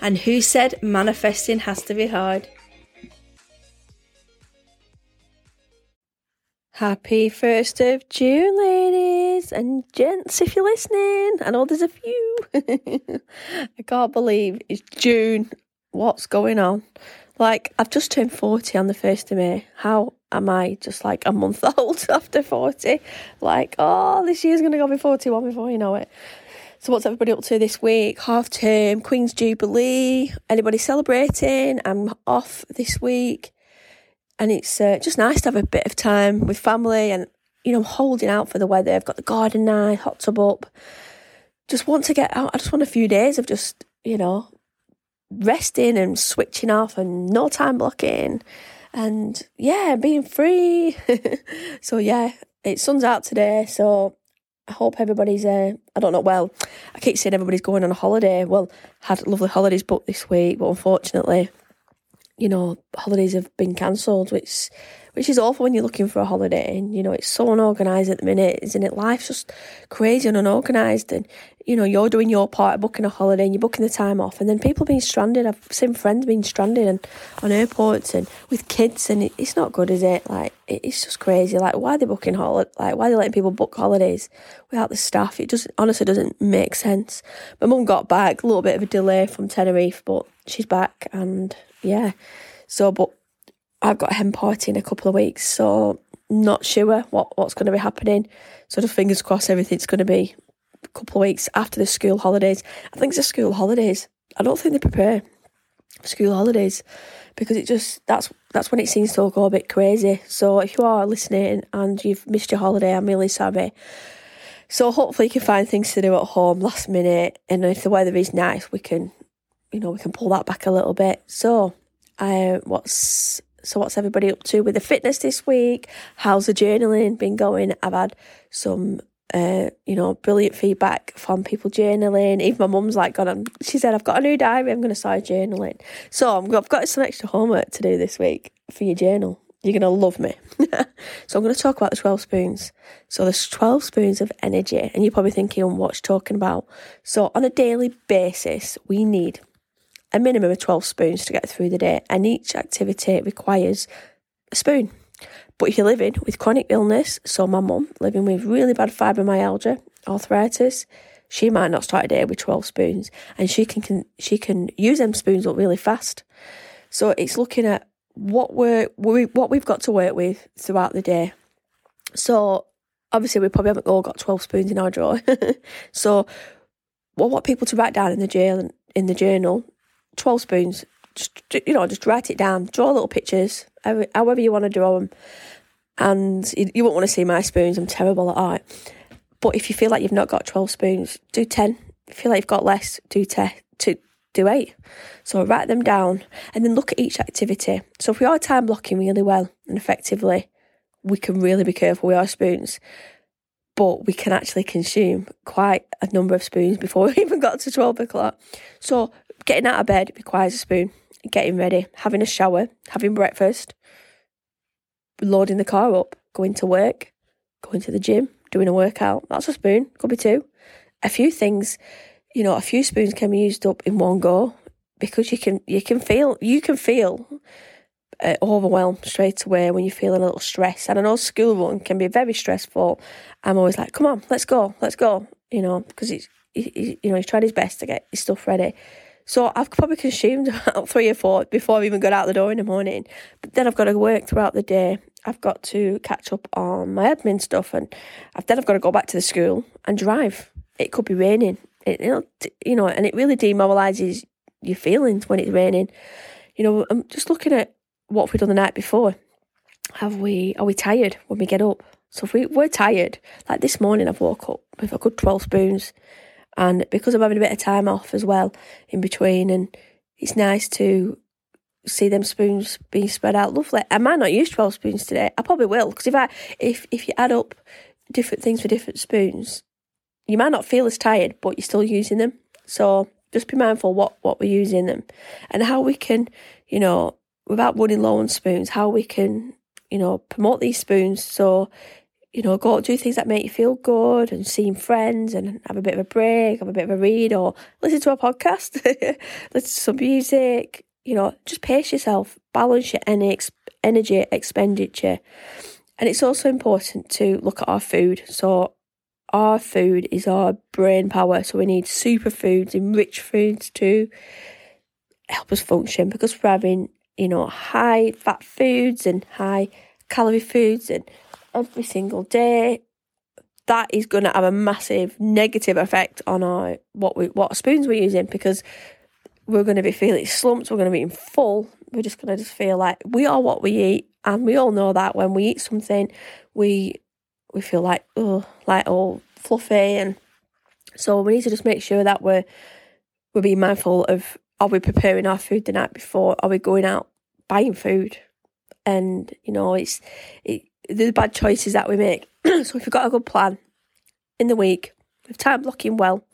And who said manifesting has to be hard? Happy 1st of June, ladies and gents, if you're listening. I know there's a few. I can't believe it's June. What's going on? Like, I've just turned 40 on the 1st of May. How am I just like a month old after 40? Like, oh, this year's going to go be 41 before you know it. So, what's everybody up to this week? Half term, Queen's Jubilee. Anybody celebrating? I'm off this week. And it's uh, just nice to have a bit of time with family and, you know, I'm holding out for the weather. I've got the garden now, hot tub up. Just want to get out. I just want a few days of just, you know, resting and switching off and no time blocking and yeah, being free. so yeah, it sun's out today. So I hope everybody's, uh, I don't know, well, I keep saying everybody's going on a holiday. Well, had lovely holidays booked this week, but unfortunately, you know, holidays have been cancelled, which which is awful when you're looking for a holiday. And, you know, it's so unorganised at the minute, isn't it? Life's just crazy and unorganised. And, you know, you're doing your part of booking a holiday and you're booking the time off. And then people being stranded. I've seen friends being stranded and on airports and with kids. And it, it's not good, is it? Like, it, it's just crazy. Like, why are they booking holiday? Like, why are they letting people book holidays without the staff? It just honestly doesn't make sense. My mum got back, a little bit of a delay from Tenerife, but she's back. And yeah. So, but I've got a hen party in a couple of weeks, so not sure what, what's going to be happening. So just fingers crossed everything's going to be couple of weeks after the school holidays. I think it's the school holidays. I don't think they prepare school holidays because it just that's that's when it seems to go a bit crazy. So if you are listening and you've missed your holiday, I'm really sorry. So hopefully you can find things to do at home last minute, and if the weather is nice, we can, you know, we can pull that back a little bit. So, uh, what's so, what's everybody up to with the fitness this week? How's the journaling been going? I've had some, uh, you know, brilliant feedback from people journaling. Even my mum's like, "God, I'm, she said, I've got a new diary. I'm going to start journaling." So, i I've got some extra homework to do this week for your journal. You're going to love me. so, I'm going to talk about the 12 spoons. So, there's 12 spoons of energy, and you're probably thinking, what's talking about? So, on a daily basis, we need a minimum of 12 spoons to get through the day, and each activity requires a spoon. But if you're living with chronic illness, so my mum living with really bad fibromyalgia, arthritis, she might not start a day with 12 spoons and she can, can she can use them spoons up really fast. So it's looking at what we're we, what we've got to work with throughout the day. So obviously we probably haven't all got 12 spoons in our drawer. so what want people to write down in the journal in the journal 12 spoons. Just, you know, just write it down. Draw little pictures, however you want to draw them. And you, you won't want to see my spoons. I'm terrible at art. But if you feel like you've not got 12 spoons, do 10. If you feel like you've got less, do 10. To, do eight. So write them down and then look at each activity. So if we are time blocking really well and effectively, we can really be careful with our spoons. But we can actually consume quite a number of spoons before we even got to 12 o'clock. So Getting out of bed requires a spoon. Getting ready, having a shower, having breakfast, loading the car up, going to work, going to the gym, doing a workout. That's a spoon. Could be two. A few things, you know, a few spoons can be used up in one go because you can you can feel you can feel uh, overwhelmed straight away when you're feeling a little stress. And I know school run can be very stressful. I'm always like, come on, let's go, let's go. You know, because it's you know he's tried his best to get his stuff ready. So I've probably consumed about three or four before I even got out the door in the morning. But then I've got to work throughout the day. I've got to catch up on my admin stuff, and I've, then I've got to go back to the school and drive. It could be raining. It, you know, and it really demoralises your feelings when it's raining. You know, I'm just looking at what we've done the night before. Have we? Are we tired when we get up? So if we, we're tired, like this morning, I've woke up with a good twelve spoons and because I'm having a bit of time off as well in between, and it's nice to see them spoons being spread out lovely. I might not use 12 spoons today. I probably will because if I if if you add up different things for different spoons, you might not feel as tired, but you're still using them. So just be mindful what what we're using them and how we can, you know, without running low on spoons, how we can, you know, promote these spoons so you know, go do things that make you feel good and seeing friends and have a bit of a break, have a bit of a read or listen to a podcast, listen to some music, you know, just pace yourself, balance your energy expenditure. And it's also important to look at our food. So, our food is our brain power. So, we need superfoods, enriched foods to help us function because we're having, you know, high fat foods and high calorie foods and every single day. That is going to have a massive negative effect on our what we what spoons we're using because we're going to be feeling slumped, we're going to be in full. We're just going to just feel like we are what we eat, and we all know that when we eat something, we we feel like oh, like all fluffy, and so we need to just make sure that we're we're being mindful of are we preparing our food the night before? Are we going out buying food? And you know, it's it, the bad choices that we make. so if you've got a good plan in the week, with time blocking well,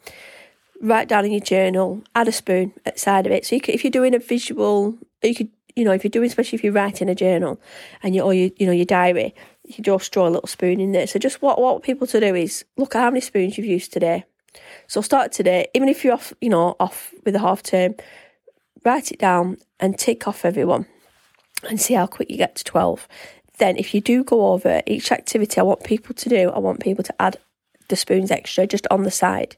write down in your journal, add a spoon at side of it. So you could, if you're doing a visual, you could, you know, if you're doing, especially if you're writing a journal and you or you, you know, your diary, you could just draw a little spoon in there. So just what what people to do is look at how many spoons you've used today. So start today, even if you're off, you know, off with a half term, write it down and tick off everyone and see how quick you get to 12. Then, if you do go over each activity I want people to do, I want people to add the spoons extra just on the side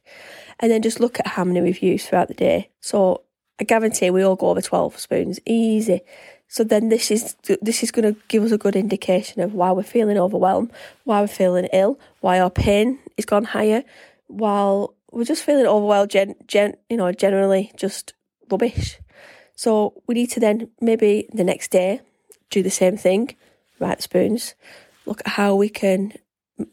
and then just look at how many we've used throughout the day. So I guarantee we all go over 12 spoons, easy. So then this is this is going to give us a good indication of why we're feeling overwhelmed, why we're feeling ill, why our pain is gone higher, while we're just feeling overwhelmed, gen, gen, you know, generally just rubbish. So we need to then maybe the next day do the same thing, the spoons, look at how we can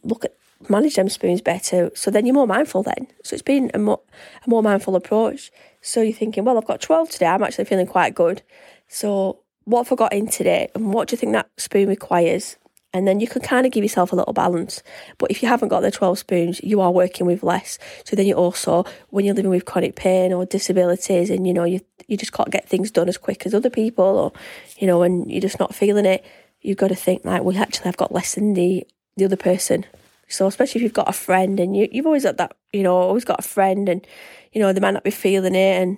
look at manage them spoons better. So then you're more mindful then. So it's been a more, a more mindful approach. So you're thinking, well, I've got 12 today. I'm actually feeling quite good. So what have I got in today? And what do you think that spoon requires? And then you can kind of give yourself a little balance. But if you haven't got the 12 spoons, you are working with less. So then you also, when you're living with chronic pain or disabilities and, you know, you, you just can't get things done as quick as other people or, you know, and you're just not feeling it, you've got to think like, well, actually, I've got less than the, the other person. So especially if you've got a friend and you you've always got that you know always got a friend and you know they might not be feeling it and,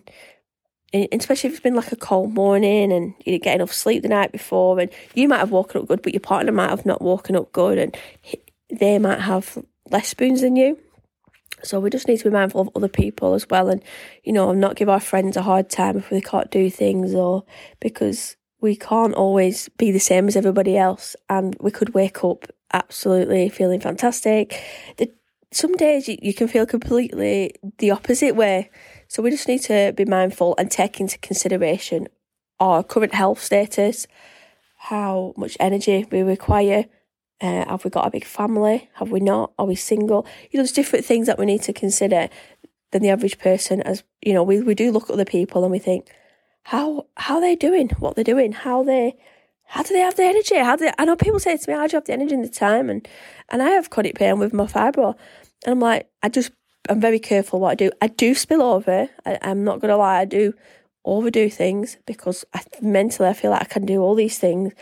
and especially if it's been like a cold morning and you didn't get enough sleep the night before and you might have woken up good but your partner might have not woken up good and they might have less spoons than you. So we just need to be mindful of other people as well and you know not give our friends a hard time if they can't do things or because we can't always be the same as everybody else and we could wake up absolutely feeling fantastic. The, some days you, you can feel completely the opposite way. So we just need to be mindful and take into consideration our current health status, how much energy we require. Uh, have we got a big family? Have we not? Are we single? You know, there's different things that we need to consider than the average person. As you know, we, we do look at other people and we think, how how they doing? What they're doing? How they how do they have the energy? How do they, I know people say to me, how do you have the energy and the time? And and I have chronic pain with my fibro. And I'm like, I just, I'm very careful what I do. I do spill over. I, am not to lie. I do overdo things because I, mentally I feel like I can do all these things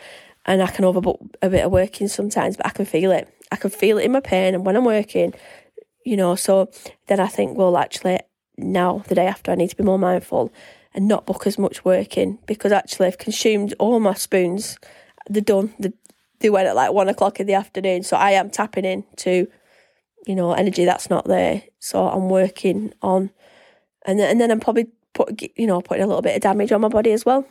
and I can overbook a bit of working sometimes, but I can feel it. I can feel it in my pain. And when I'm working, you know, so then I think, well, actually, now, the day after, I need to be more mindful and not book as much work in because actually I've consumed all my spoons. They're done. They, they went at like one o'clock in the afternoon. So I am tapping into, you know, energy that's not there. So I'm working on, and then, and then I'm probably put, you know, putting a little bit of damage on my body as well.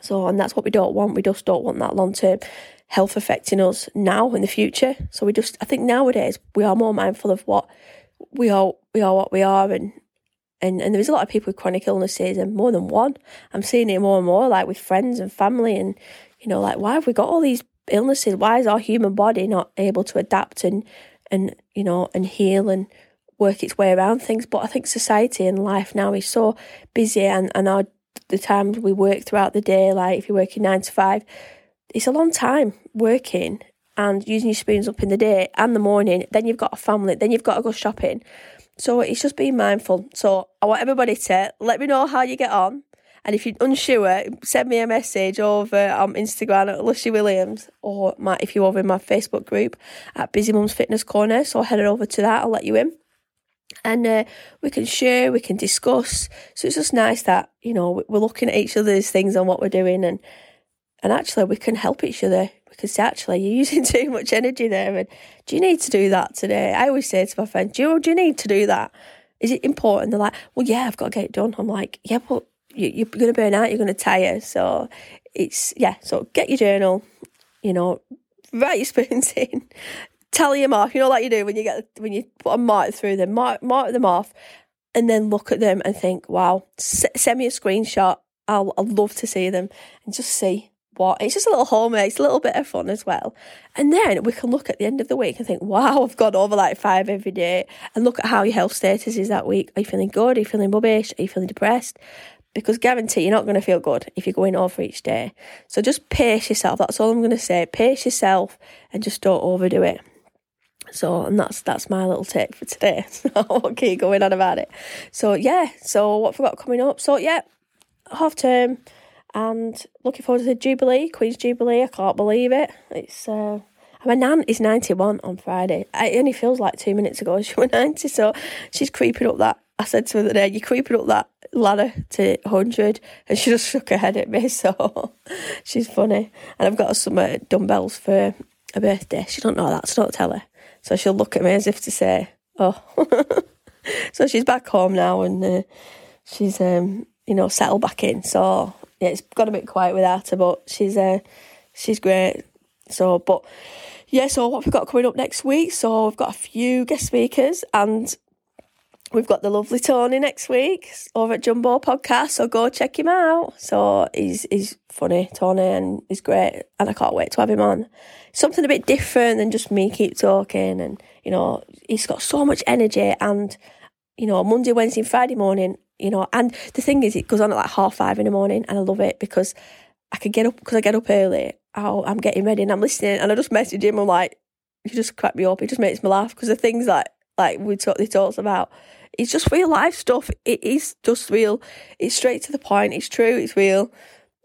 So, and that's what we don't want. We just don't want that long term health affecting us now in the future. So we just, I think nowadays we are more mindful of what we are, we are what we are, and and and there's a lot of people with chronic illnesses and more than one. I'm seeing it more and more, like with friends and family, and you know, like why have we got all these illnesses? Why is our human body not able to adapt and and you know and heal and work its way around things? But I think society and life now is so busy, and and our the times we work throughout the day, like if you're working nine to five, it's a long time working and using your spoons up in the day and the morning. Then you've got a family, then you've got to go shopping. So it's just being mindful. So I want everybody to let me know how you get on. And if you're unsure, send me a message over on Instagram at Lucy Williams or my, if you're over in my Facebook group at Busy Mums Fitness Corner. So head over to that, I'll let you in. And uh, we can share, we can discuss. So it's just nice that, you know, we're looking at each other's things and what we're doing and and actually we can help each other We can say, actually you're using too much energy there and do you need to do that today? I always say to my friends, do you, do you need to do that? Is it important? They're like, well, yeah, I've got to get it done. I'm like, yeah, but you, are going to burn out, you're going to tire. So it's, yeah, so get your journal, you know, write your spoons in, tally them off, you know, like you do when you get, when you put a mark through them, mark, mark them off, and then look at them and think, wow, s- send me a screenshot. I'll, I'd love to see them and just see what it's just a little homework, it's a little bit of fun as well. And then we can look at the end of the week and think, wow, I've gone over like five every day, and look at how your health status is that week. Are you feeling good? Are you feeling rubbish? Are you feeling depressed? because guarantee you're not going to feel good if you're going over each day. So just pace yourself. That's all I'm going to say. Pace yourself and just don't overdo it. So and that's that's my little tip for today. So I'll keep going on about it. So yeah. So what have we got coming up? So yeah, half term, and looking forward to the Jubilee, Queen's Jubilee. I can't believe it. It's. uh my nan is 91 on Friday. It only feels like two minutes ago she was 90, so she's creeping up that. I said to her the other day, you're creeping up that ladder to 100 and she just shook her head at me so she's funny and I've got some uh, dumbbells for a birthday she don't know that so don't tell her so she'll look at me as if to say oh so she's back home now and uh, she's um you know settled back in so yeah it's got a bit quiet without her but she's uh she's great so but yeah so what we've got coming up next week so we've got a few guest speakers and We've got the lovely Tony next week over at Jumbo Podcast, so go check him out. So he's he's funny, Tony, and he's great, and I can't wait to have him on. Something a bit different than just me keep talking, and you know he's got so much energy, and you know Monday, Wednesday, Friday morning, you know, and the thing is, it goes on at like half five in the morning, and I love it because I can get up because I get up early. Oh, I'm getting ready and I'm listening, and I just message him. I'm like, you just crack me up. It just makes me laugh because the things that like we talk, he talks about it's just real life stuff. It is just real. It's straight to the point. It's true. It's real.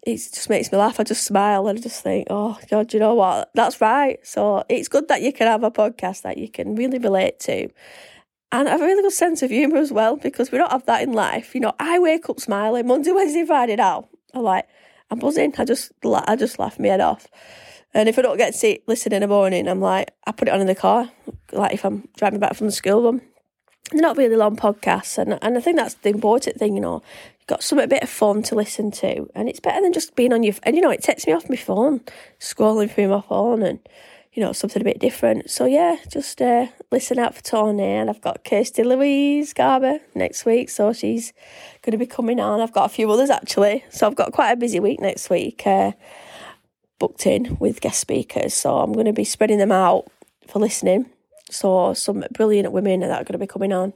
It just makes me laugh. I just smile and I just think, oh God, you know what? That's right. So it's good that you can have a podcast that you can really relate to. And I have a really good sense of humour as well, because we don't have that in life. You know, I wake up smiling Monday, Wednesday, Friday now. I'm like, I'm buzzing. I just, I just laugh my head off. And if I don't get to see, listen in the morning, I'm like, I put it on in the car. Like if I'm driving back from the school run, they're not really long podcasts, and and I think that's the important thing. You know, you've got some a bit of fun to listen to, and it's better than just being on your. And you know, it takes me off my phone, scrolling through my phone, and you know something a bit different. So yeah, just uh, listen out for Tony, and I've got Kirsty Louise Garber next week, so she's going to be coming on. I've got a few others actually, so I've got quite a busy week next week. Uh, booked in with guest speakers, so I'm going to be spreading them out for listening so some brilliant women that are going to be coming on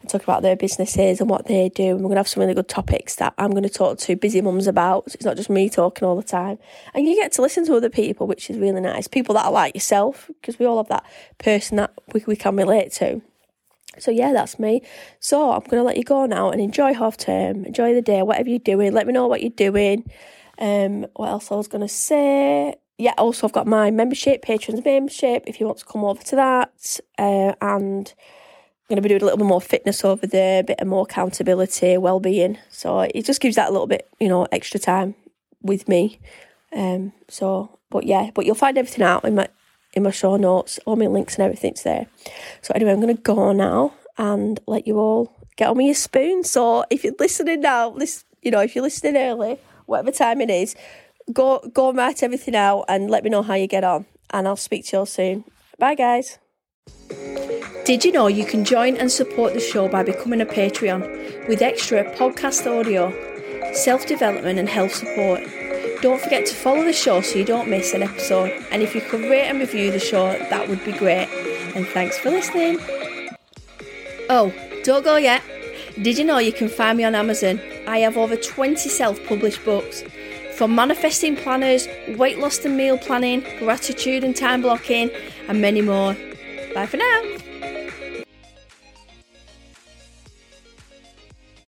and talk about their businesses and what they do. And we're going to have some really good topics that I'm going to talk to busy mums about. So it's not just me talking all the time. And you get to listen to other people, which is really nice. People that are like yourself, because we all have that person that we, we can relate to. So yeah, that's me. So I'm going to let you go now and enjoy half term, enjoy the day, whatever you're doing. Let me know what you're doing. Um, what else I was going to say? yeah, also I've got my membership, patrons membership, if you want to come over to that. Uh, and going to be doing a little bit more fitness over there, a bit of more accountability, well-being. So it just gives that a little bit, you know, extra time with me. Um, so, but yeah, but you'll find everything out in my in my show notes, all my links and everything's there. So anyway, I'm going to go now and let you all get on with your spoon. So if you're listening now, this, you know, if you're listening early, whatever time it is, go go and write everything out and let me know how you get on. And I'll speak to you all soon. Bye, guys. Did you know you can join and support the show by becoming a Patreon with extra podcast audio, self development, and health support? Don't forget to follow the show so you don't miss an episode. And if you could rate and review the show, that would be great. And thanks for listening. Oh, don't go yet. Did you know you can find me on Amazon? I have over 20 self published books. From manifesting planners, weight loss and meal planning, gratitude and time blocking, and many more. Bye for now.